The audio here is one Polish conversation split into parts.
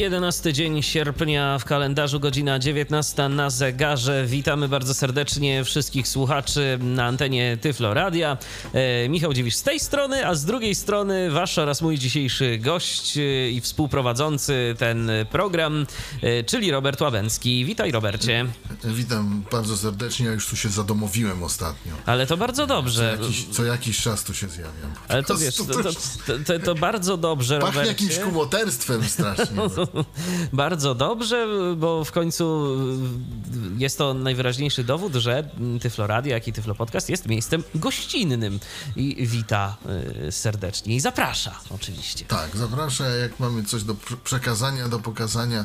11 dzień sierpnia w kalendarzu, godzina 19 na zegarze. Witamy bardzo serdecznie wszystkich słuchaczy na antenie Tyflo Radia. E, Michał Dziwisz z tej strony, a z drugiej strony wasz oraz mój dzisiejszy gość e, i współprowadzący ten program, e, czyli Robert Łabęcki. Witaj Robercie. Witam bardzo serdecznie, ja już tu się zadomowiłem ostatnio. Ale to bardzo dobrze. Co jakiś, co jakiś czas tu się zjawiam. Ale to wiesz, to, to, to, to bardzo dobrze, Pachnie Robercie. jakimś kumoterstwem strasznie. Bardzo dobrze, bo w końcu jest to najwyraźniejszy dowód, że Tyfloradio, jak i Tyflo Podcast jest miejscem gościnnym i wita y, serdecznie i zaprasza oczywiście. Tak, zaprasza, jak mamy coś do przekazania, do pokazania,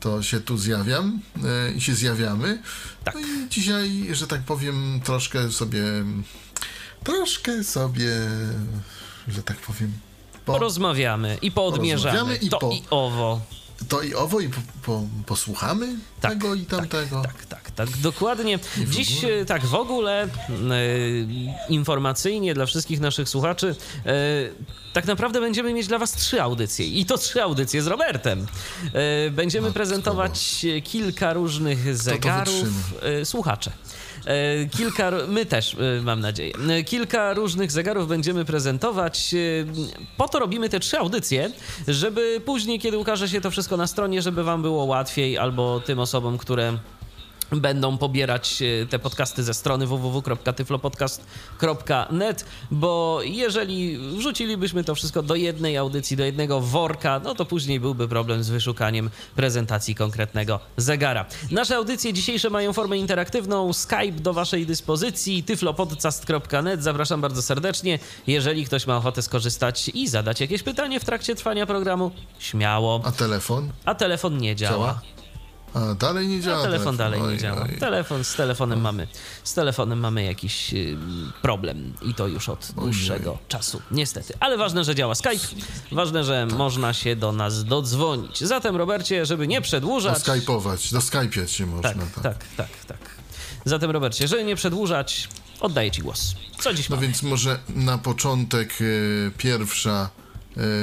to się tu zjawiam y, i się zjawiamy. Tak. No i dzisiaj, że tak powiem, troszkę sobie, troszkę sobie, że tak powiem, po, porozmawiamy i poodmierzamy i to po, i owo. To i owo i po, po, posłuchamy tak, tego i tamtego. Tak, tak, tak, tak dokładnie. Dziś w tak w ogóle y, informacyjnie dla wszystkich naszych słuchaczy y, tak naprawdę będziemy mieć dla was trzy audycje i to trzy audycje z Robertem. Y, będziemy prezentować kilka różnych zegarów. Słuchacze. Kilka, my też, mam nadzieję. Kilka różnych zegarów będziemy prezentować. Po to robimy te trzy audycje, żeby później, kiedy ukaże się to wszystko na stronie, żeby Wam było łatwiej albo tym osobom, które będą pobierać te podcasty ze strony www.tyflopodcast.net, bo jeżeli wrzucilibyśmy to wszystko do jednej audycji, do jednego worka, no to później byłby problem z wyszukaniem prezentacji konkretnego zegara. Nasze audycje dzisiejsze mają formę interaktywną, Skype do waszej dyspozycji, tyflopodcast.net, zapraszam bardzo serdecznie. Jeżeli ktoś ma ochotę skorzystać i zadać jakieś pytanie w trakcie trwania programu, śmiało. A telefon? A telefon nie działa. działa? A, dalej nie działa. No, telefon, dalej oj, nie działa. Oj. Telefon, z telefonem mamy. Z telefonem mamy jakiś y, problem i to już od dłuższego oj, czasu. Niestety. Ale ważne, że działa Skype. Ważne, że tak. można się do nas dodzwonić. Zatem, Robercie, żeby nie przedłużać. Skype'ować, do Skype'ać się można. Tak, tak, tak, tak, tak. Zatem, Robercie, żeby nie przedłużać, oddaję Ci głos. Co dziś No mamy? więc może na początek y, pierwsza,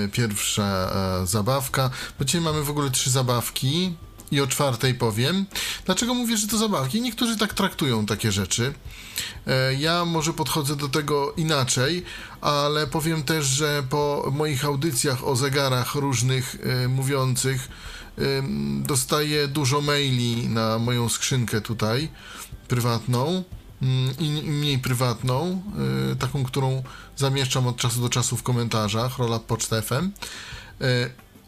y, pierwsza y, zabawka, bo dzisiaj mamy w ogóle trzy zabawki i o czwartej powiem. Dlaczego mówię, że to zabawki? Niektórzy tak traktują takie rzeczy. E, ja może podchodzę do tego inaczej, ale powiem też, że po moich audycjach o zegarach różnych e, mówiących e, dostaję dużo maili na moją skrzynkę tutaj prywatną mm, i mniej prywatną, taką, którą zamieszczam od czasu do czasu w komentarzach, rola pocztefem.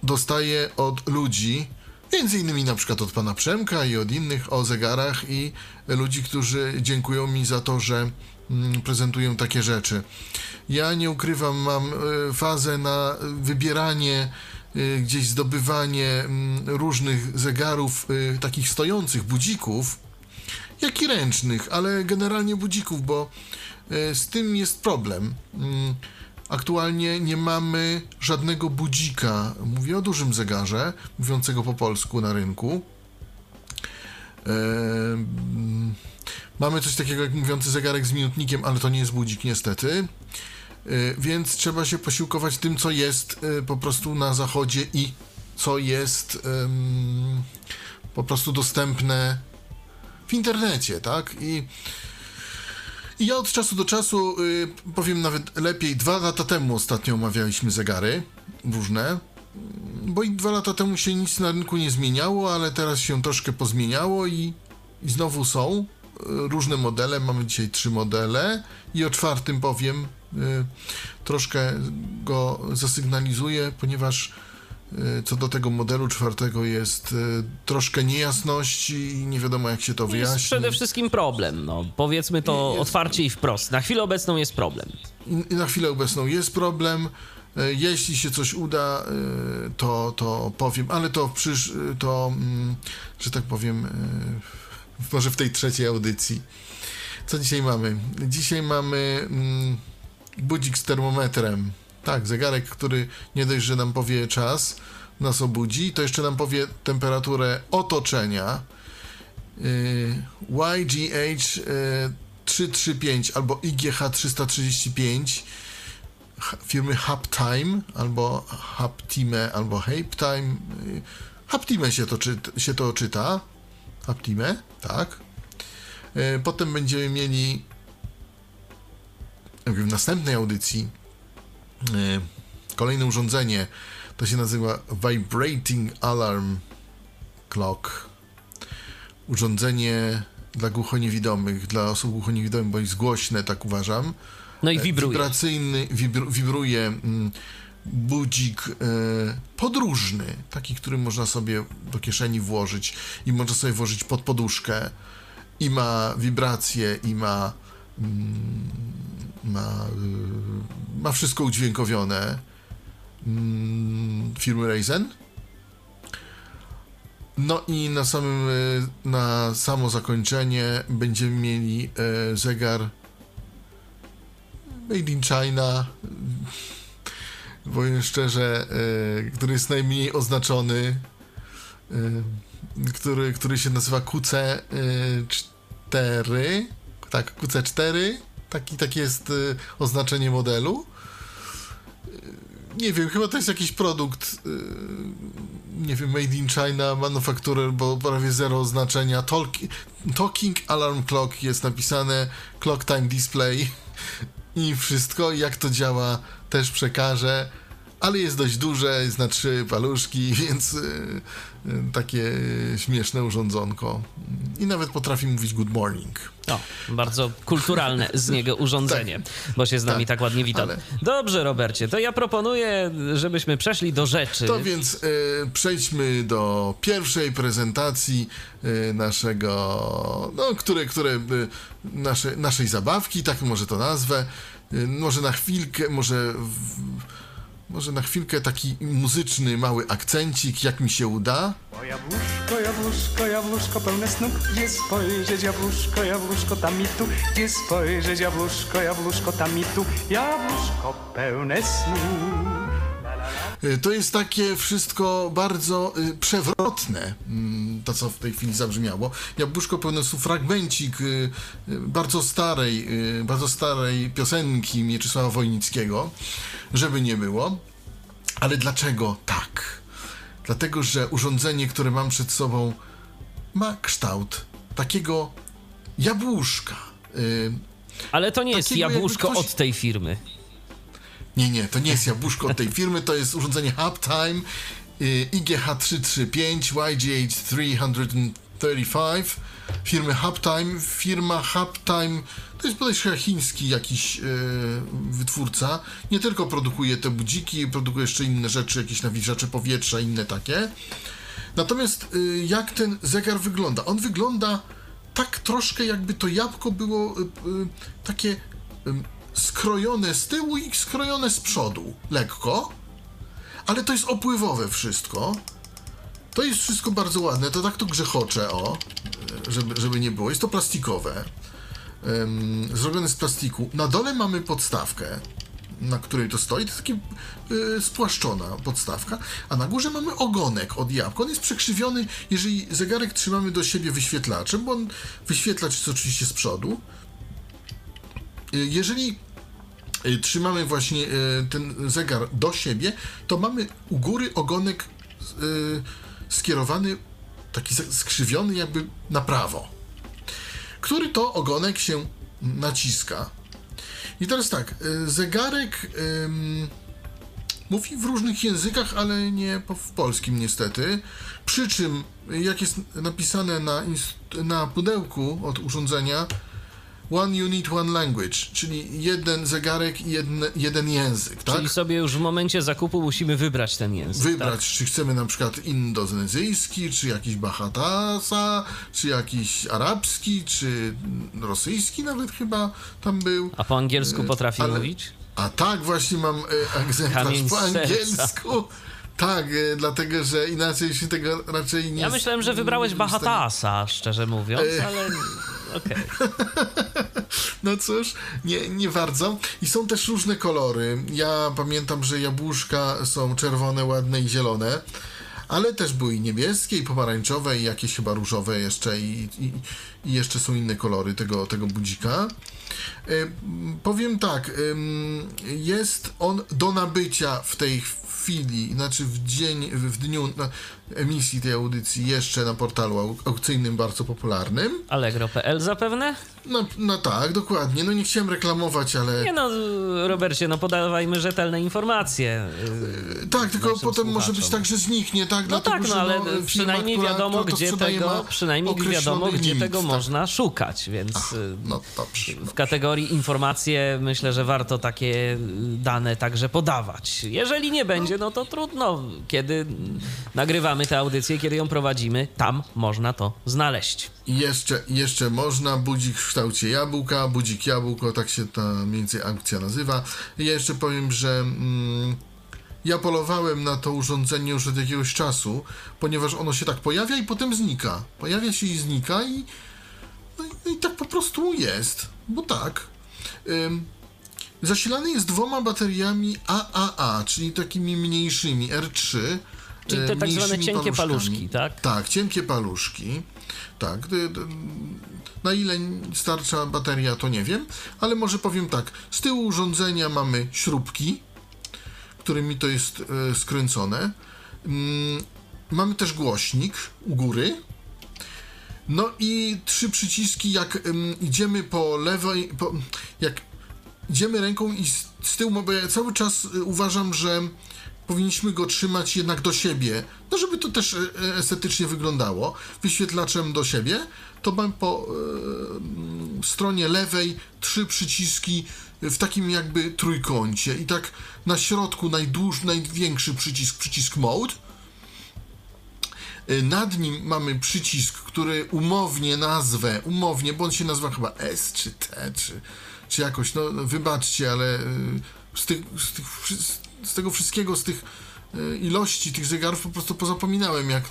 Dostaję od ludzi, Między innymi na przykład od pana Przemka i od innych o zegarach i ludzi, którzy dziękują mi za to, że mm, prezentują takie rzeczy. Ja nie ukrywam, mam e, fazę na wybieranie, e, gdzieś zdobywanie mm, różnych zegarów, e, takich stojących budzików, jak i ręcznych, ale generalnie budzików, bo z tym jest problem. Aktualnie nie mamy żadnego budzika, mówię o dużym zegarze, mówiącego po polsku na rynku. Eee, mamy coś takiego jak mówiący zegarek z minutnikiem, ale to nie jest budzik niestety. Eee, więc trzeba się posiłkować tym, co jest e, po prostu na zachodzie i co jest po prostu dostępne w internecie, tak? I i ja od czasu do czasu, y, powiem nawet lepiej, dwa lata temu ostatnio omawialiśmy zegary różne, bo i dwa lata temu się nic na rynku nie zmieniało, ale teraz się troszkę pozmieniało i, i znowu są y, różne modele. Mamy dzisiaj trzy modele i o czwartym powiem, y, troszkę go zasygnalizuję, ponieważ co do tego modelu czwartego jest y, troszkę niejasności i nie wiadomo jak się to wyjaśni. Jest przede wszystkim problem, no. powiedzmy to jest... otwarcie i wprost. Na chwilę obecną jest problem. I na chwilę obecną jest problem. Y, jeśli się coś uda, to, to powiem, ale to przysz, to, mm, że tak powiem, może w tej trzeciej audycji. Co dzisiaj mamy? Dzisiaj mamy mm, budzik z termometrem. Tak, zegarek, który nie dość, że nam powie czas, nas obudzi, to jeszcze nam powie temperaturę otoczenia. YGH 335 albo IGH 335 firmy Haptime albo Haptime albo Haptime. Haptime się to, czy, się to czyta. Haptime, tak. Potem będziemy mieli w następnej audycji kolejne urządzenie. To się nazywa Vibrating Alarm Clock. Urządzenie dla głuchoniewidomych, dla osób głuchoniewidomych, bo jest głośne, tak uważam. No i wibruje. Wibracyjny, wibr, wibruje mm, budzik e, podróżny, taki, który można sobie do kieszeni włożyć i można sobie włożyć pod poduszkę i ma wibracje i ma mm, ma, y, ma wszystko udźwiękowione. Mm, firmy Ryzen. No i na samym, y, na samo zakończenie będziemy mieli e, zegar Made in China, powiem szczerze, który jest najmniej oznaczony, który, który się nazywa QC4, tak, QC4, taki, takie jest oznaczenie modelu. Nie wiem, chyba to jest jakiś produkt, nie wiem, made in China, manufacturer, bo prawie zero oznaczenia. Talk, talking Alarm Clock jest napisane, Clock Time Display i wszystko. Jak to działa, też przekażę. Ale jest dość duże, jest na trzy paluszki, więc y, y, takie śmieszne urządzonko. I nawet potrafi mówić good morning. O, bardzo kulturalne z niego urządzenie, tak, bo się z nami tak, tak ładnie wita. Ale... Dobrze, Robercie, to ja proponuję, żebyśmy przeszli do rzeczy. To więc y, przejdźmy do pierwszej prezentacji y, naszego, no, które, które y, nasze, naszej zabawki, tak może to nazwę. może na chwilkę, może w, może na chwilkę taki muzyczny mały akcencik, jak mi się uda. O jabłuszko, jabłuszko, jabłuszko pełne gdzie spojrzeć jabłuszko, jabłuszko tam i tu, gdzie spojrzeć jabłuszko, jabłuszko tam i tu, jabłuszko pełne. Y, to jest takie wszystko bardzo y, przewrotne, mm, to co w tej chwili zabrzmiało. Jabłuszko pełne słów, fragmencik y, bardzo starej, bardzo starej piosenki Mieczysława Wojnickiego, żeby nie było. Ale dlaczego tak? Dlatego, że urządzenie, które mam przed sobą, ma kształt takiego jabłuszka. Ale to nie jest jabłuszko ktoś... od tej firmy. Nie, nie, to nie jest jabłuszko tej firmy, to jest urządzenie Hubtime IGH335 YGH335 firmy Hubtime. Firma Hubtime to jest bodajże chiński jakiś yy, wytwórca. Nie tylko produkuje te budziki, produkuje jeszcze inne rzeczy, jakieś nawilżacze powietrza, inne takie. Natomiast yy, jak ten zegar wygląda? On wygląda tak troszkę jakby to jabłko było yy, takie skrojone z tyłu i skrojone z przodu, lekko, ale to jest opływowe wszystko. To jest wszystko bardzo ładne, to tak to grzechocze, o, żeby, żeby nie było. Jest to plastikowe, zrobione z plastiku. Na dole mamy podstawkę, na której to stoi, to taka y, spłaszczona podstawka, a na górze mamy ogonek od jabłka. On jest przekrzywiony, jeżeli zegarek trzymamy do siebie wyświetlaczem, bo on wyświetlacz jest oczywiście z przodu. Y, jeżeli trzymamy właśnie y, ten zegar do siebie, to mamy u góry ogonek y, skierowany, taki skrzywiony jakby na prawo, który to ogonek się naciska. I teraz tak, zegarek mówi w różnych językach, ale nie w polskim niestety. Przy czym, jak jest napisane na, na pudełku od urządzenia, One unit, one language, czyli jeden zegarek i jeden, jeden język, tak? Czyli sobie już w momencie zakupu musimy wybrać ten język. Wybrać, tak? czy chcemy na przykład indonezyjski, czy jakiś Bahatasa, czy jakiś arabski, czy rosyjski nawet chyba tam był. A po angielsku potrafi Ale... mówić? A tak, właśnie mam e, egzemplarz po angielsku. Tak, e, dlatego że inaczej się tego raczej nie. Ja myślałem, że wybrałeś Bahatasa, szczerze mówiąc, e... ale okej. Okay. No cóż, nie, nie bardzo. I są też różne kolory. Ja pamiętam, że jabłuszka są czerwone, ładne i zielone. ale też były i niebieskie, i pomarańczowe, i jakieś chyba różowe jeszcze, i, i, i jeszcze są inne kolory tego, tego budzika. E, powiem tak, jest on do nabycia w tej chwili, znaczy w dzień, w dniu emisji tej audycji jeszcze na portalu aukcyjnym bardzo popularnym. Allegro.pl zapewne? No, no tak, dokładnie. No nie chciałem reklamować, ale... Nie no, Robercie, no podawajmy rzetelne informacje. Yy, tak, tylko potem słuchaczom. może być tak, że zniknie, tak? No Dlatego, tak, no ale no, przynajmniej wiadomo, gdzie tego, przynajmniej wiadomo, gdzie limit, tego tak. można szukać, więc Ach, no dobrze, w kategorii informacje myślę, że warto takie dane także podawać. Jeżeli nie będzie, no to trudno. Kiedy nagrywamy tę audycję, kiedy ją prowadzimy, tam można to znaleźć. Jeszcze, jeszcze można budzik w kształcie jabłka, budzik jabłko, tak się ta mniej więcej aukcja nazywa. Ja jeszcze powiem, że mm, ja polowałem na to urządzenie już od jakiegoś czasu, ponieważ ono się tak pojawia i potem znika. Pojawia się i znika i, no i, no i tak po prostu jest, bo tak. Ym, zasilany jest dwoma bateriami AAA, czyli takimi mniejszymi R3. Czyli te tak zwane cienkie paluszki, tak? Tak, cienkie paluszki. Tak. Na ile starcza bateria, to nie wiem, ale może powiem tak. Z tyłu urządzenia mamy śrubki, którymi to jest e, skręcone. Mm, mamy też głośnik u góry. No i trzy przyciski, jak idziemy po lewej, po, jak idziemy ręką i z, z tyłu, bo ja cały czas e, uważam, że powinniśmy go trzymać jednak do siebie, no żeby to też e, estetycznie wyglądało, wyświetlaczem do siebie, to mam po e, stronie lewej trzy przyciski w takim jakby trójkącie. I tak na środku najdłuższy, największy przycisk, przycisk Mode, e, nad nim mamy przycisk, który umownie nazwę, umownie, bo on się nazywa chyba S czy T, czy, czy jakoś, no wybaczcie, ale e, z tych, z tych z tego wszystkiego, z tych e, ilości tych zegarów po prostu pozapominałem, jak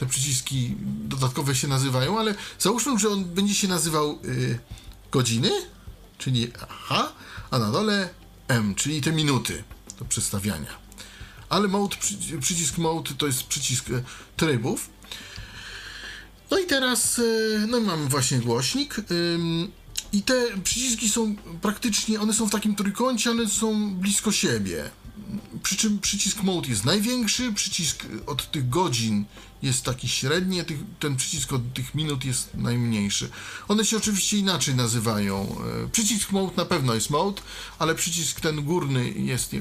te przyciski dodatkowe się nazywają, ale załóżmy, że on będzie się nazywał y, godziny, czyli H, a na dole M, czyli te minuty do przestawiania. Ale mode, przycisk mode to jest przycisk y, trybów. No i teraz y, no mamy właśnie głośnik. I te przyciski są praktycznie, one są w takim trójkącie, ale są blisko siebie. Przy czym przycisk mode jest największy, przycisk od tych godzin jest taki średni, ten przycisk od tych minut jest najmniejszy. One się oczywiście inaczej nazywają. E, przycisk mode na pewno jest mode, ale przycisk ten górny jest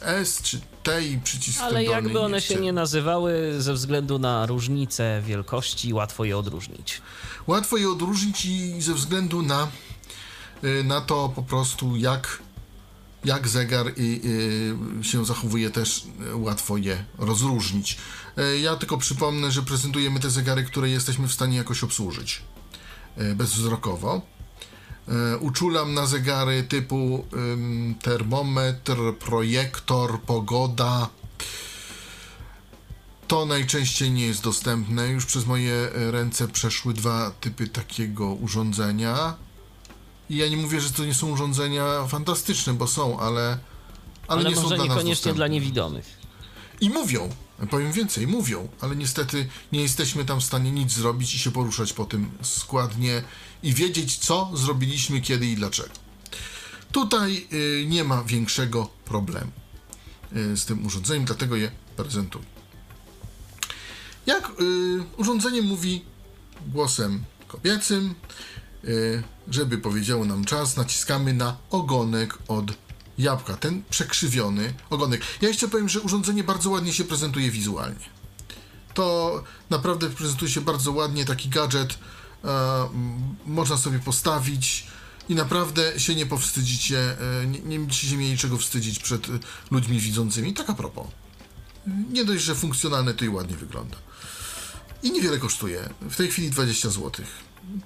S czy T i przycisk ale ten dolny jakby one się nie nazywały ze względu na różnicę wielkości, łatwo je odróżnić. Łatwo je odróżnić i ze względu na Y, na to po prostu, jak, jak zegar i, y, się zachowuje, też łatwo je rozróżnić. Ja tylko przypomnę, że prezentujemy te zegary, które jesteśmy w stanie jakoś obsłużyć bezwzrokowo. Uczulam na zegary typu termometr, projektor, pogoda. To najczęściej nie jest dostępne. Już przez moje ręce przeszły dwa typy takiego urządzenia. I ja nie mówię, że to nie są urządzenia fantastyczne, bo są, ale, ale, ale nie są dla nas niekoniecznie dla niewidomych. I mówią, powiem więcej, mówią, ale niestety nie jesteśmy tam w stanie nic zrobić i się poruszać po tym składnie i wiedzieć, co zrobiliśmy, kiedy i dlaczego. Tutaj y, nie ma większego problemu y, z tym urządzeniem, dlatego je prezentuję. Jak y, urządzenie mówi głosem kobiecym, żeby powiedziało nam czas, naciskamy na ogonek od jabłka, ten przekrzywiony ogonek. Ja jeszcze powiem, że urządzenie bardzo ładnie się prezentuje wizualnie. To naprawdę prezentuje się bardzo ładnie, taki gadżet e, można sobie postawić i naprawdę się nie powstydzicie, e, nie, nie będziecie mieli czego wstydzić przed ludźmi widzącymi. Tak a propos. Nie dość, że funkcjonalne, to i ładnie wygląda. I niewiele kosztuje. W tej chwili 20 zł.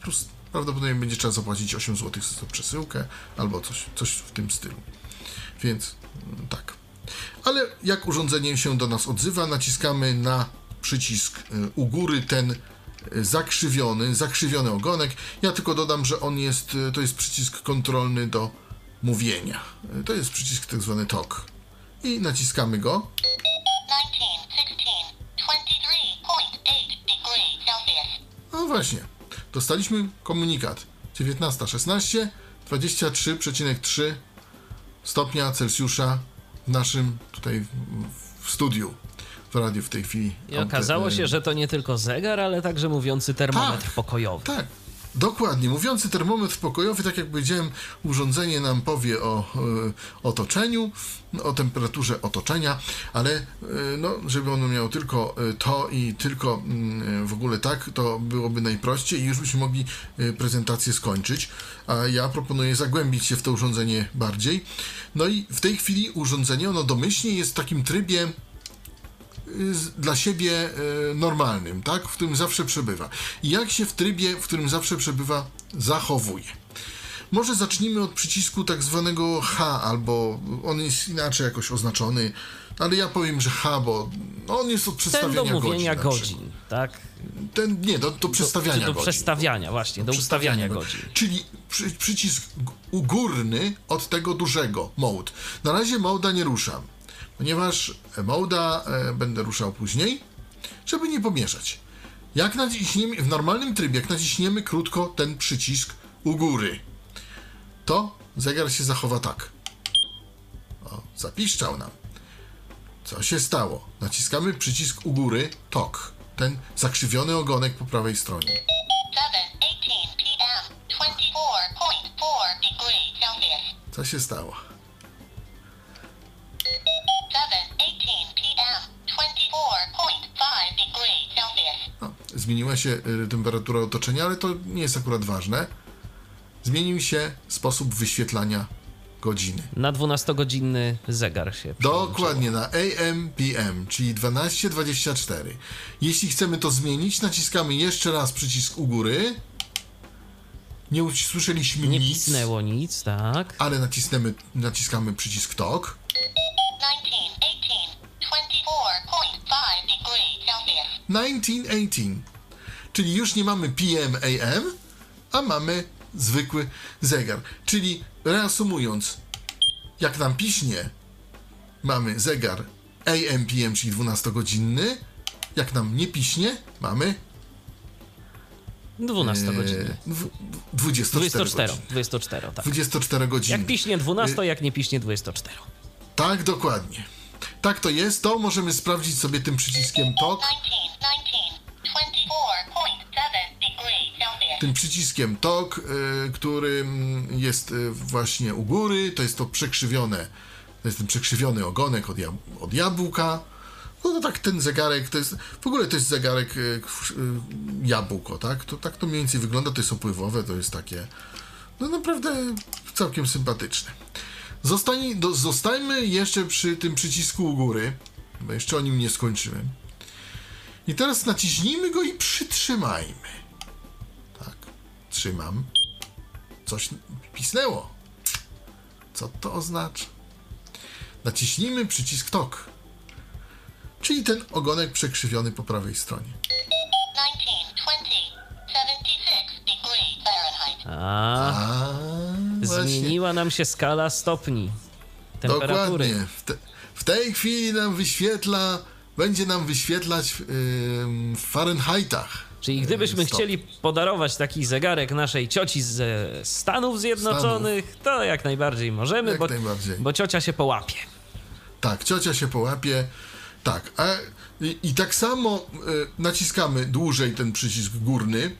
Plus Prawdopodobnie będzie trzeba zapłacić 8 zł za przesyłkę albo coś, coś w tym stylu. Więc mm, tak. Ale jak urządzenie się do nas odzywa, naciskamy na przycisk y, u góry ten y, zakrzywiony, zakrzywiony ogonek. Ja tylko dodam, że on jest, y, to jest przycisk kontrolny do mówienia. To jest przycisk tak zwany TOK. I naciskamy go. 19, 16, no właśnie dostaliśmy komunikat 19.16, 23,3 stopnia Celsjusza w naszym tutaj w studiu w radiu w tej chwili. I okazało się, że to nie tylko zegar, ale także mówiący termometr tak, pokojowy. Tak, Dokładnie, mówiący termometr pokojowy, tak jak powiedziałem, urządzenie nam powie o y, otoczeniu, o temperaturze otoczenia, ale y, no, żeby ono miało tylko y, to i tylko y, w ogóle tak, to byłoby najprościej i już byśmy mogli prezentację skończyć, a ja proponuję zagłębić się w to urządzenie bardziej. No i w tej chwili urządzenie, ono domyślnie jest w takim trybie dla siebie e, normalnym, tak? w którym zawsze przebywa. I jak się w trybie, w którym zawsze przebywa, zachowuje. Może zacznijmy od przycisku tak zwanego H, albo on jest inaczej jakoś oznaczony, ale ja powiem, że H, bo on jest od przestawiania Ten do mówienia godzin. godzin, tak? Ten, nie, do, do przestawiania do, do godzin. przestawiania, właśnie, do, do ustawiania godzin. Czyli przy, przycisk górny od tego dużego, mode. Na razie moda nie ruszam ponieważ moda e, będę ruszał później, żeby nie pomieszać. Jak naciśniemy, w normalnym trybie, jak naciśniemy krótko ten przycisk u góry, to zegar się zachowa tak. O, zapiszczał nam. Co się stało? Naciskamy przycisk u góry, TOK, ten zakrzywiony ogonek po prawej stronie. Co się stało? Zmieniła się y, temperatura otoczenia, ale to nie jest akurat ważne. Zmienił się sposób wyświetlania godziny. Na 12-godzinny zegar się Dokładnie, na AM, PM, czyli 12.24. Jeśli chcemy to zmienić, naciskamy jeszcze raz przycisk u góry. Nie usłyszeliśmy nie nic. Nie pisnęło nic, tak. Ale nacisnemy, naciskamy przycisk TOK. 1918. Czyli już nie mamy PM, AM, a mamy zwykły zegar. Czyli reasumując, jak nam piśnie, mamy zegar AM, PM, czyli 12-godzinny. Jak nam nie piśnie, mamy 12 godziny. 24 24, 24, tak. 24 godziny. Jak piśnie 12, jak nie piśnie 24. Tak, dokładnie. Tak to jest, to możemy sprawdzić sobie tym przyciskiem TOK. 19 tym przyciskiem TOK, y, który jest y, właśnie u góry, to jest to przekrzywione, to jest ten przekrzywiony ogonek od, jab od jabłka. No to tak ten zegarek, to jest, w ogóle to jest zegarek y, jabłko, tak? To tak to mniej więcej wygląda, to jest opływowe, to jest takie, no naprawdę całkiem sympatyczne. Zostań, do, zostańmy jeszcze przy tym przycisku u góry, bo jeszcze o nim nie skończyłem. I teraz naciśnijmy go i przytrzymajmy. Tak, trzymam. Coś pisnęło. Co to oznacza? Naciśnijmy przycisk TOK, czyli ten ogonek przekrzywiony po prawej stronie. 19, 20, 76 A, Zmieniła nam się skala stopni temperatury. Dokładnie. W, te, w tej chwili nam wyświetla będzie nam wyświetlać w Fahrenheitach. Czyli gdybyśmy chcieli podarować taki zegarek naszej cioci ze Stanów Zjednoczonych, Stanów. to jak najbardziej możemy, jak bo, najbardziej. bo ciocia się połapie. Tak, ciocia się połapie. Tak, a, i, i tak samo y, naciskamy dłużej ten przycisk górny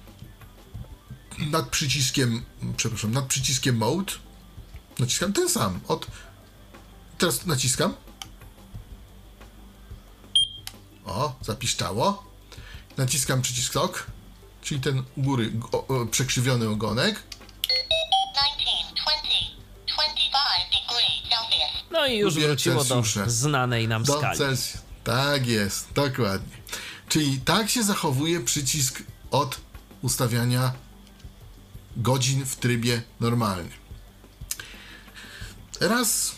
nad przyciskiem, przepraszam, nad przyciskiem mode. Naciskam ten sam. Od, teraz naciskam o, zapiszczało. Naciskam przycisk TOK, czyli ten u góry o, o, przekrzywiony ogonek. No i już Lubię wróciło do znanej nam do skali. Tak jest, dokładnie. Czyli tak się zachowuje przycisk od ustawiania godzin w trybie normalnym. Teraz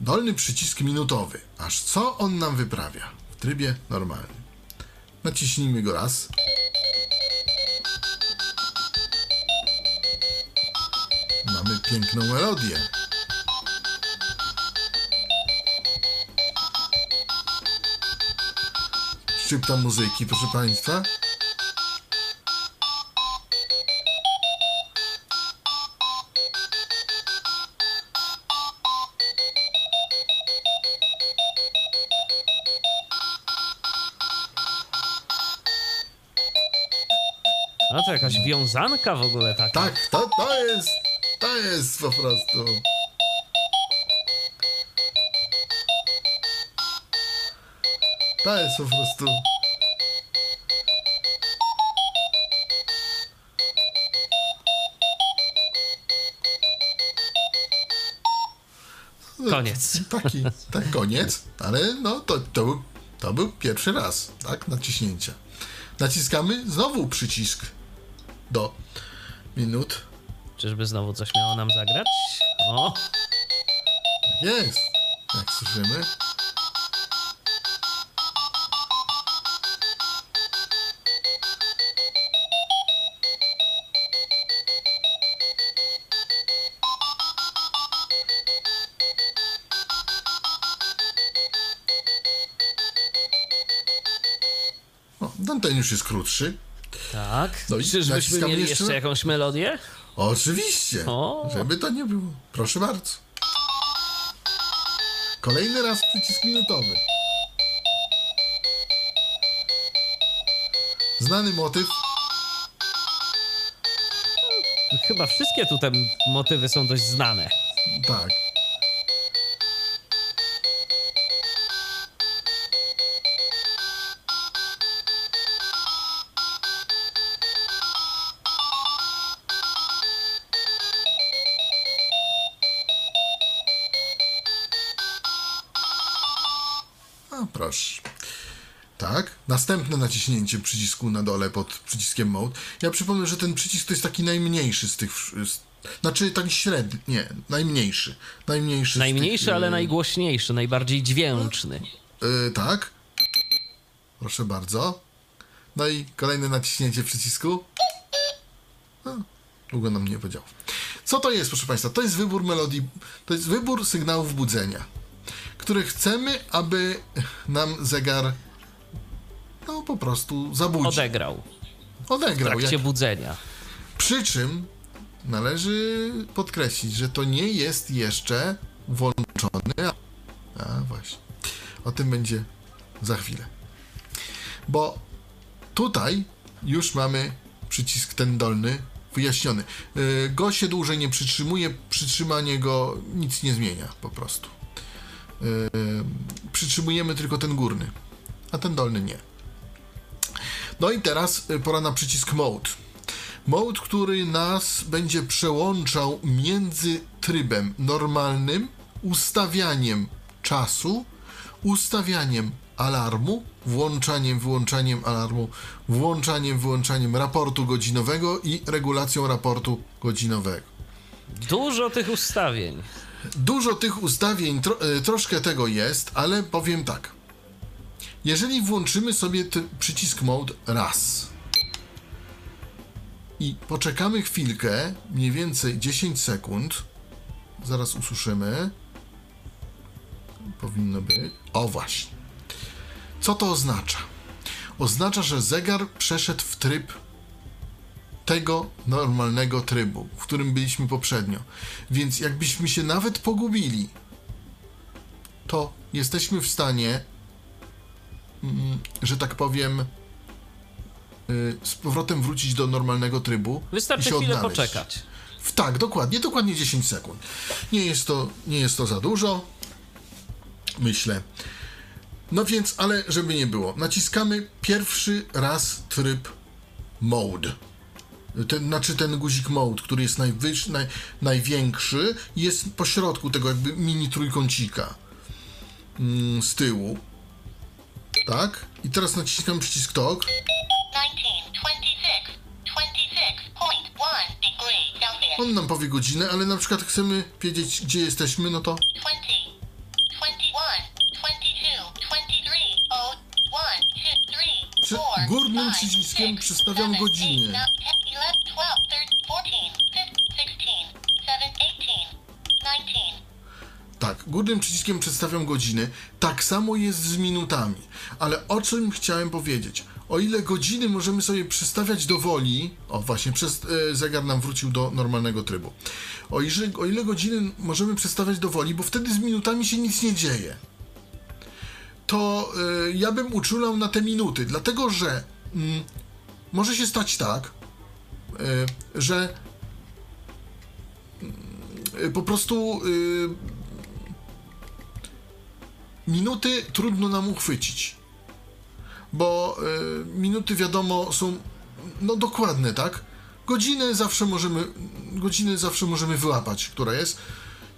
dolny przycisk minutowy. Aż co on nam wyprawia? w trybie normalnym. Naciśnijmy go raz. Mamy piękną melodię. Szczypta muzyki, proszę Państwa. Jakaś wiązanka w ogóle taka. Tak, to, to jest, to jest po prostu. To jest po prostu. Koniec. Taki, tak, koniec, ale no to, to, był, to był pierwszy raz, tak, naciśnięcia. Naciskamy znowu przycisk do minut. Czyżby znowu coś miało nam zagrać? O, Tak jest, jak słyszymy. Ten już jest krótszy. Tak. No i Czyżbyśmy naciskamy mieli jeszcze? jeszcze jakąś melodię? Oczywiście, O. żeby to nie było. Proszę bardzo. Kolejny raz przycisk minutowy. Znany motyw. Chyba wszystkie tutaj motywy są dość znane. Tak. Następne naciśnięcie przycisku na dole pod przyciskiem Mode. Ja przypomnę, że ten przycisk to jest taki najmniejszy z tych. Z, znaczy taki średni. Nie, najmniejszy. Najmniejszy. Najmniejszy, tych, ale y, najgłośniejszy, najbardziej dźwięczny. y, tak. Proszę bardzo. No i kolejne naciśnięcie przycisku. A, długo nam nie powiedział. Co to jest, proszę Państwa? To jest wybór melodii, to jest wybór sygnałów budzenia, które chcemy, aby nam zegar no po prostu zabudził. Odegrał w Odegrał. trakcie Jak, budzenia. przy czym należy podkreślić, że to nie jest jeszcze włączony. A, właśnie. O tym będzie za chwilę. Bo tutaj już mamy przycisk ten dolny wyjaśniony. Yy, Go się dłużej nie przytrzymuje, przytrzymanie go nic nie zmienia po prostu. Yy, Przytrzymujemy tylko ten górny, a ten dolny nie. No i teraz y, pora na przycisk Mode. Mode, który nas będzie przełączał między trybem normalnym, ustawianiem czasu, ustawianiem alarmu, włączaniem, wyłączaniem alarmu, włączaniem, wyłączaniem raportu godzinowego i regulacją raportu godzinowego. Dużo tych ustawień. Dużo tych ustawień, tro, e, troszkę tego jest, ale powiem tak. Jeżeli włączymy sobie przycisk Mode raz i poczekamy chwilkę, mniej więcej 10 sekund, zaraz usłyszymy. Powinno być. O właśnie. Co to oznacza? Oznacza, że zegar przeszedł w tryb tego normalnego trybu, w którym byliśmy poprzednio. Więc jakbyśmy się nawet pogubili, to jesteśmy w stanie, że tak powiem, y, z powrotem wrócić do normalnego trybu. i Wystarczy się chwilę odnaleźć. poczekać. W, tak, dokładnie, dokładnie 10 sekund. Nie jest to, nie jest to za dużo, myślę. No więc, ale żeby nie było, naciskamy pierwszy raz tryb mode. Ten, znaczy ten guzik mode, który jest najwyższy, naj, największy, jest pośrodku tego jakby mini trójkącika mm, z tyłu. Tak? I teraz naciskam przycisk TOK. 1926, 26.1 degree Celsius. On nam powie godzinę, ale na przykład chcemy wiedzieć, gdzie jesteśmy, no to 20, 21, 22, 23, 0, 1, 2, 3, Przy- 4, górnym 5, przyciskiem 6, przestawiam 7, godziny. 8, 9, 10, 11, 12, 13, 14, 15, 16, 17, 18, 19. Tak, górnym przyciskiem przedstawiam godziny. Tak samo jest z minutami. Ale o czym chciałem powiedzieć? O ile godziny możemy sobie przestawiać do woli, o właśnie, przez, e, zegar nam wrócił do normalnego trybu. O ile, o ile godziny możemy przestawiać do woli, bo wtedy z minutami się nic nie dzieje. To e, ja bym uczulał na te minuty, dlatego że mm, może się stać tak, y, że y, po prostu y, minuty trudno nam uchwycić, bo y, minuty wiadomo są no dokładne, tak? Godzinę zawsze możemy, godziny zawsze możemy wyłapać, która jest.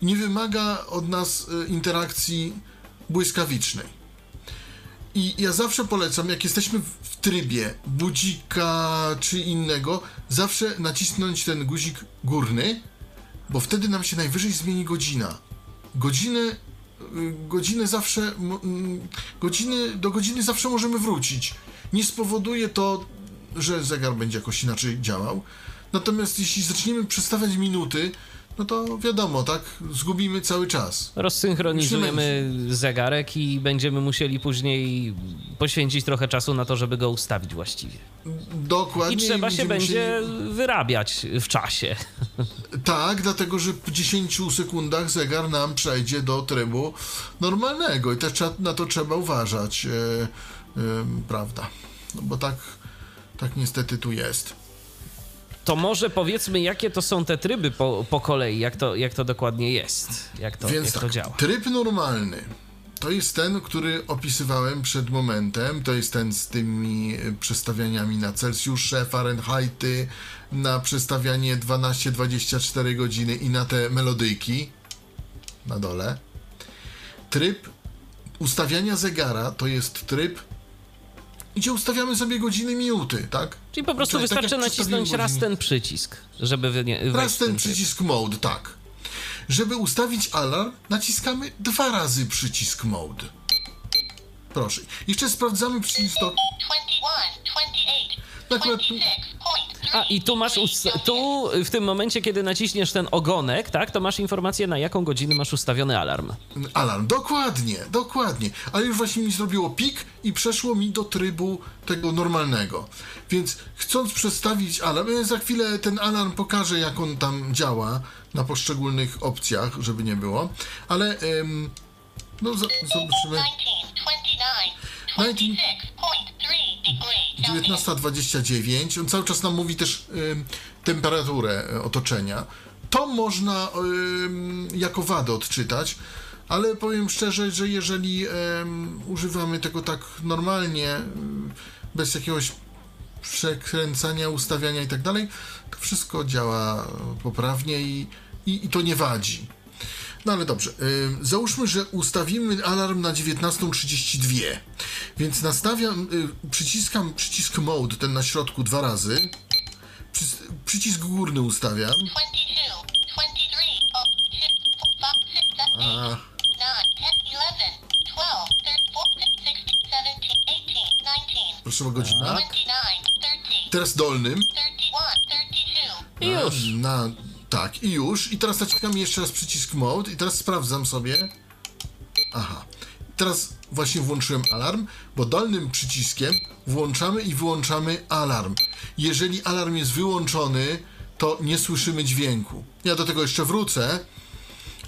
Nie wymaga od nas y, interakcji błyskawicznej. I ja zawsze polecam, jak jesteśmy w- trybie budzika czy innego, zawsze nacisnąć ten guzik górny, bo wtedy nam się najwyżej zmieni godzina. Godziny, godziny zawsze, godziny, do godziny zawsze możemy wrócić. Nie spowoduje to, że zegar będzie jakoś inaczej działał. Natomiast jeśli zaczniemy przestawiać minuty, no to wiadomo, tak, zgubimy cały czas. Rozsynchronizujemy zegarek i będziemy musieli później poświęcić trochę czasu na to, żeby go ustawić właściwie. Dokładnie. I trzeba się będzie musieli- wyrabiać w czasie. Tak, dlatego że po 10 sekundach zegar nam przejdzie do trybu normalnego i też na to trzeba uważać, e, e, prawda? No bo tak, tak niestety tu jest. To może powiedzmy, jakie to są te tryby po, po kolei, jak to, jak to dokładnie jest, jak to, Więc jak tak, to działa. tryb normalny to jest ten, który opisywałem przed momentem. To jest ten z tymi e, przestawianiami na Celsjusze, Fahrenheity, na przestawianie 12-24 godziny i na te melodyjki na dole. Tryb ustawiania zegara to jest tryb, gdzie ustawiamy sobie godziny, minuty, tak? Czyli po prostu Czyli tak wystarczy jak nacisnąć raz ten przycisk, żeby wejść Raz ten ten tryb. przycisk mode, tak. Żeby ustawić alarm, naciskamy dwa razy przycisk mode. Proszę. Jeszcze sprawdzamy przycisk do... 21, 28, Akurat tu- 26.3 A i tu masz, tu w tym momencie, kiedy naciśniesz ten ogonek, tak, to masz informację, na jaką godzinę masz ustawiony alarm. Alarm, dokładnie, dokładnie. Ale już właśnie mi zrobiło pik i przeszło mi do trybu tego normalnego. Więc chcąc przestawić alarm, ja za chwilę ten alarm pokaże, jak on tam działa na poszczególnych opcjach, żeby nie było. Ale, ym, no, z- zobaczymy. 19, 29, 26.3 degrees Celsius. 19.29. On cały czas nam mówi też ym, temperaturę e, otoczenia. To można ym, jako wadę odczytać, ale powiem szczerze, że jeżeli ym, używamy tego tak normalnie, ym, bez jakiegoś przekręcania, ustawiania i tak dalej, to wszystko działa poprawnie i, i, i to nie wadzi. No ale dobrze, ym, załóżmy, że ustawimy alarm na 19.32, więc nastawiam, y, przyciskam przycisk mode, ten na środku dwa razy, Przys- przycisk górny ustawiam, 22, 23, oh, shit, 5, 6, 7, 8, 9, 10, 11, 12, 13, 14, 15, 16, 17, 18, 19, proszę o godzinę. 29, 30, Teraz dolnym, 31, 32. I już. na, tak, i już. I teraz naciskam jeszcze raz przycisk mode i teraz sprawdzam sobie. Aha. Teraz właśnie włączyłem alarm, bo dolnym przyciskiem włączamy i wyłączamy alarm. Jeżeli alarm jest wyłączony, to nie słyszymy dźwięku. Ja do tego jeszcze wrócę,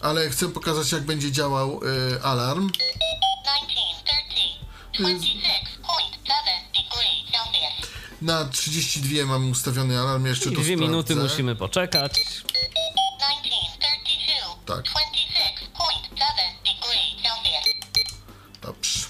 ale chcę pokazać, jak będzie działał y, alarm. 19, 30, 26.7 degrees Celsius. Na 32 mam ustawiony alarm, jeszcze I to dwie minuty sprawdzę. musimy poczekać. 19, 32, Tak. 26.7 degrees Celsius. Dobrze.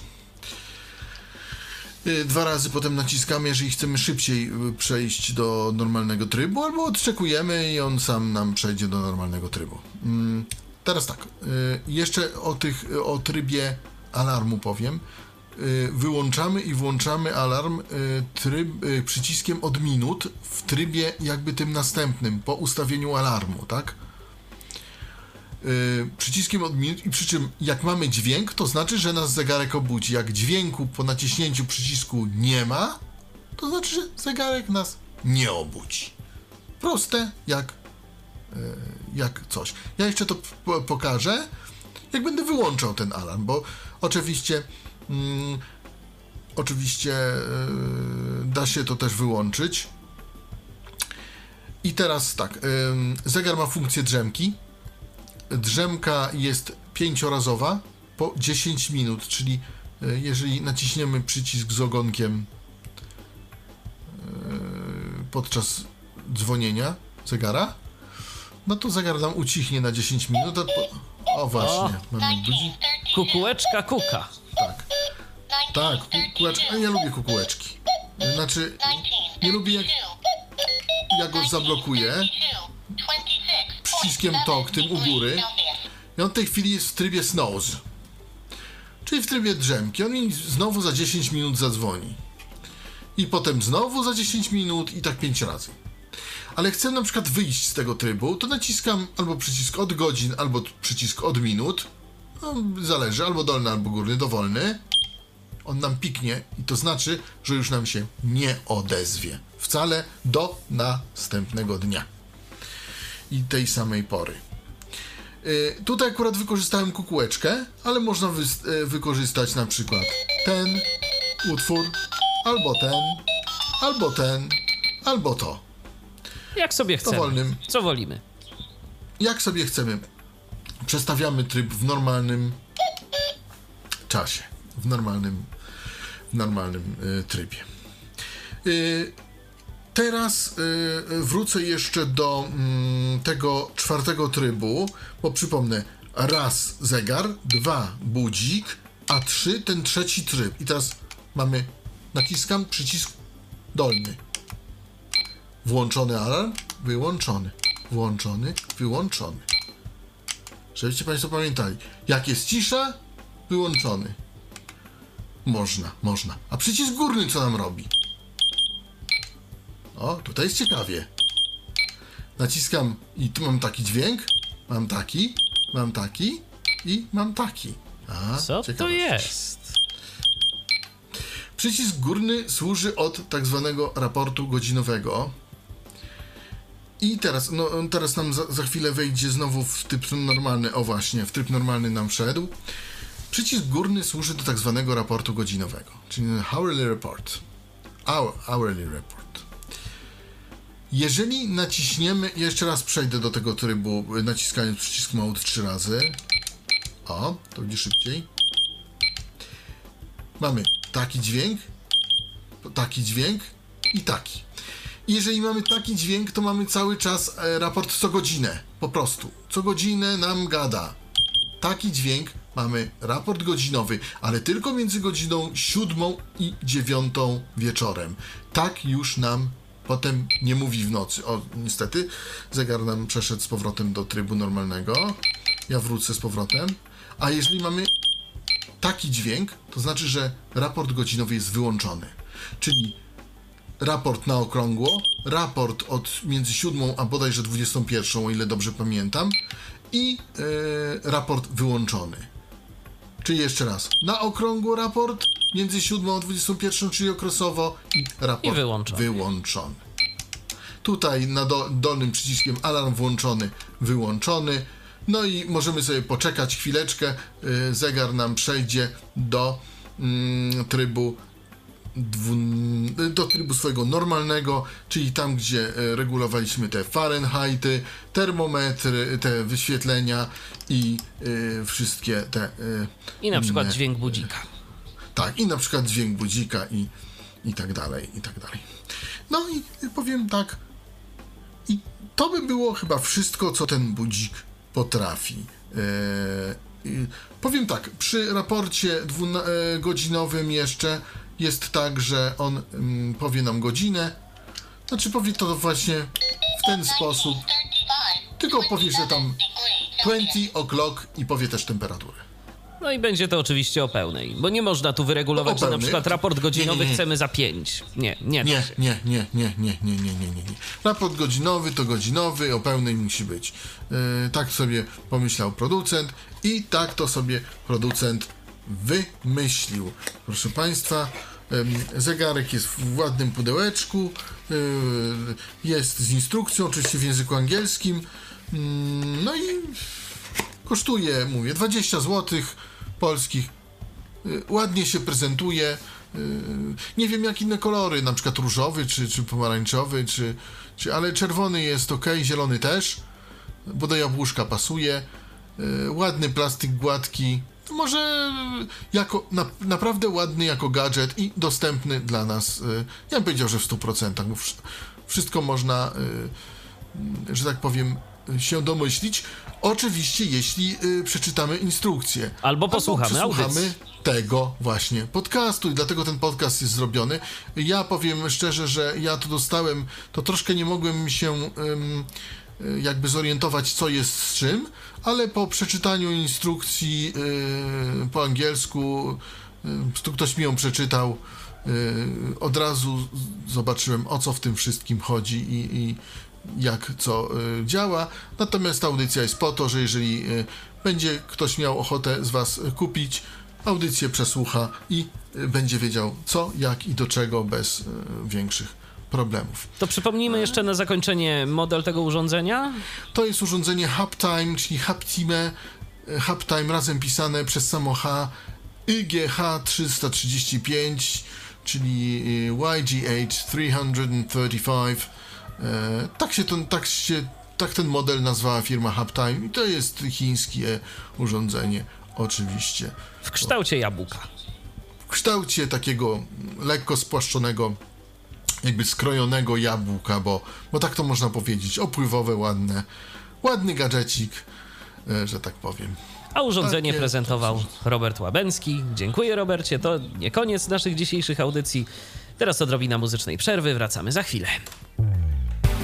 Y, Dwa razy potem naciskamy, jeżeli chcemy szybciej y, przejść do normalnego trybu, albo odczekujemy i on sam nam przejdzie do normalnego trybu. Mm, Teraz tak, y, jeszcze o, tych, o trybie alarmu powiem. Wyłączamy i włączamy alarm tryb, przyciskiem od minut w trybie jakby tym następnym, po ustawieniu alarmu, tak? Y, przyciskiem od minut i przy czym jak mamy dźwięk, to znaczy, że nas zegarek obudzi. Jak dźwięku po naciśnięciu przycisku nie ma, to znaczy, że zegarek nas nie obudzi. Proste jak, y, jak coś. Ja jeszcze to pokażę, jak będę wyłączał ten alarm, bo oczywiście mm, oczywiście y, da się to też wyłączyć. I teraz tak, ym, zegar ma funkcję drzemki, drzemka jest pięciorazowa po 10 minut, czyli e, jeżeli naciśniemy przycisk z ogonkiem e, podczas dzwonienia zegara, no to zegar nam ucichnie na 10 minut. a po... O właśnie, mamy budzik. Kukułeczka kuka. Tak, tak, kukułeczki. A ja lubię kukułeczki. Znaczy, nie lubię jak ja go zablokuję przyciskiem TOK, tym u góry. I on w tej chwili jest w trybie snooze. Czyli w trybie drzemki. On mi znowu za 10 minut zadzwoni. I potem znowu za 10 minut i tak 5 razy. Ale chcę na przykład wyjść z tego trybu, to naciskam albo przycisk od godzin, albo przycisk od minut. No, zależy, albo dolny, albo górny, dowolny. On nam piknie i to znaczy, że już nam się nie odezwie. Wcale do następnego dnia. I tej samej pory. Y, tutaj akurat wykorzystałem kukułeczkę, ale można wy- y, wykorzystać na przykład ten utwór, albo ten, albo ten, albo to. Jak sobie chcemy. Dowolnym. Co wolimy? Jak sobie chcemy. Przestawiamy tryb w normalnym czasie, w normalnym, w normalnym y, trybie. Y, teraz y, wrócę jeszcze do mm, tego czwartego trybu, bo przypomnę, raz zegar, dwa budzik, a trzy ten trzeci tryb. I teraz mamy, naciskam przycisk dolny. Włączony alarm, wyłączony. Włączony, wyłączony. Żebyście Państwo pamiętali. Jak jest cisza, wyłączony. Można, można. A przycisk górny co nam robi? O, tutaj jest ciekawie. Naciskam i tu mam taki dźwięk, mam taki, mam taki i mam taki. A, Co to jest? Przycisk górny służy od tak zwanego raportu godzinowego. I teraz, no, teraz nam za, za chwilę wejdzie znowu w tryb normalny. O właśnie, w tryb normalny nam wszedł. Przycisk górny służy do tak zwanego raportu godzinowego, czyli hourly report. Hour, hourly report. Jeżeli naciśniemy, jeszcze raz przejdę do tego trybu, naciskając przycisk mode trzy razy. O, to będzie szybciej. Mamy taki dźwięk, taki dźwięk i taki. I jeżeli mamy taki dźwięk, to mamy cały czas e, raport co godzinę. Po prostu. Co godzinę nam gada. Taki dźwięk mamy raport godzinowy, ale tylko między godziną siódmą i dziewiątą wieczorem. Tak już nam potem nie mówi w nocy. O, niestety, zegar nam przeszedł z powrotem do trybu normalnego. Ja wrócę z powrotem. A jeżeli mamy taki dźwięk, to znaczy, że raport godzinowy jest wyłączony. Czyli raport na okrągło, raport od między 7 a bodajże 21, o ile dobrze pamiętam, i e, raport wyłączony. Czyli jeszcze raz, na okrągło raport, między 7 a 21, czyli okresowo, i raport I wyłączony. wyłączony. Tutaj na do, dolnym przyciskiem alarm włączony, wyłączony. No i możemy sobie poczekać chwileczkę. y, Zegar nam przejdzie do mm, trybu do trybu swojego normalnego, czyli tam, gdzie e, regulowaliśmy te Fahrenheity, termometry, te wyświetlenia i y, wszystkie te. y, I na przykład inne, dźwięk budzika. tak, i na przykład dźwięk budzika i, i tak dalej, i tak dalej. No i powiem tak, i to by było chyba wszystko, co ten budzik potrafi. I powiem tak, przy raporcie dwuna- godzinowym jeszcze jest tak, że on mm, powie nam godzinę, znaczy powie to właśnie w ten sposób, tylko powie, że tam 20 o'clock i powie też temperaturę. No i będzie to oczywiście o pełnej, bo nie można tu wyregulować, że na przykład raport godzinowy Nie, nie, nie. chcemy za 5. Nie, nie. Nie, nie, nie, nie, nie, nie, nie, nie, nie. Raport godzinowy to godzinowy, o pełnej musi być. Yy, tak sobie pomyślał producent i tak to sobie producent wymyślił. Proszę Państwa, zegarek jest w ładnym pudełeczku, yy, jest z instrukcją, oczywiście w języku angielskim. Mm, no i kosztuje, mówię, 20 zł polskich Y, ładnie się prezentuje. y, Nie wiem jak inne kolory, na przykład różowy, czy, czy pomarańczowy, czy, czy, ale czerwony jest ok, zielony też, bo do jabłuszka pasuje. Y, Ładny plastik gładki. Może jako, na, naprawdę ładny jako gadżet i dostępny dla nas. y, Ja bym powiedział, że w 100%, bo wsz- wszystko można, y, że tak powiem, się domyślić. Oczywiście, jeśli y, przeczytamy instrukcję. Albo posłuchamy audycji. tego właśnie podcastu i dlatego ten podcast jest zrobiony. Ja powiem szczerze, że ja to dostałem, to troszkę nie mogłem się y, jakby zorientować, co jest z czym, ale po przeczytaniu instrukcji y, po angielsku, y, tu ktoś mi ją przeczytał, od razu zobaczyłem, o co w tym wszystkim chodzi i, i jak co działa. Natomiast ta audycja jest po to, że jeżeli będzie ktoś miał ochotę z Was kupić, audycję przesłucha i będzie wiedział co, jak i do czego bez większych problemów. To przypomnijmy jeszcze na zakończenie model tego urządzenia. To jest urządzenie Hubtime, czyli Hubtime, y, Hubtime razem pisane przez samo H, YGH 335, czyli y, YGH 335. E, Tak się, ten, tak się tak ten model nazwała firma Hubtime i to jest chińskie urządzenie oczywiście. W kształcie jabłka. W kształcie takiego lekko spłaszczonego, jakby skrojonego jabłka, bo, bo tak to można powiedzieć. Opływowe, ładne, ładny gadżecik, e, że tak powiem. A urządzenie Takie- prezentował Robert Łabęcki. Dziękuję Robercie, to nie koniec naszych dzisiejszych audycji. Teraz odrobina muzycznej przerwy, wracamy za chwilę.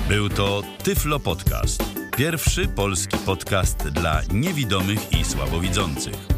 Był to Tyflo Podcast. Pierwszy polski podcast dla niewidomych i słabowidzących.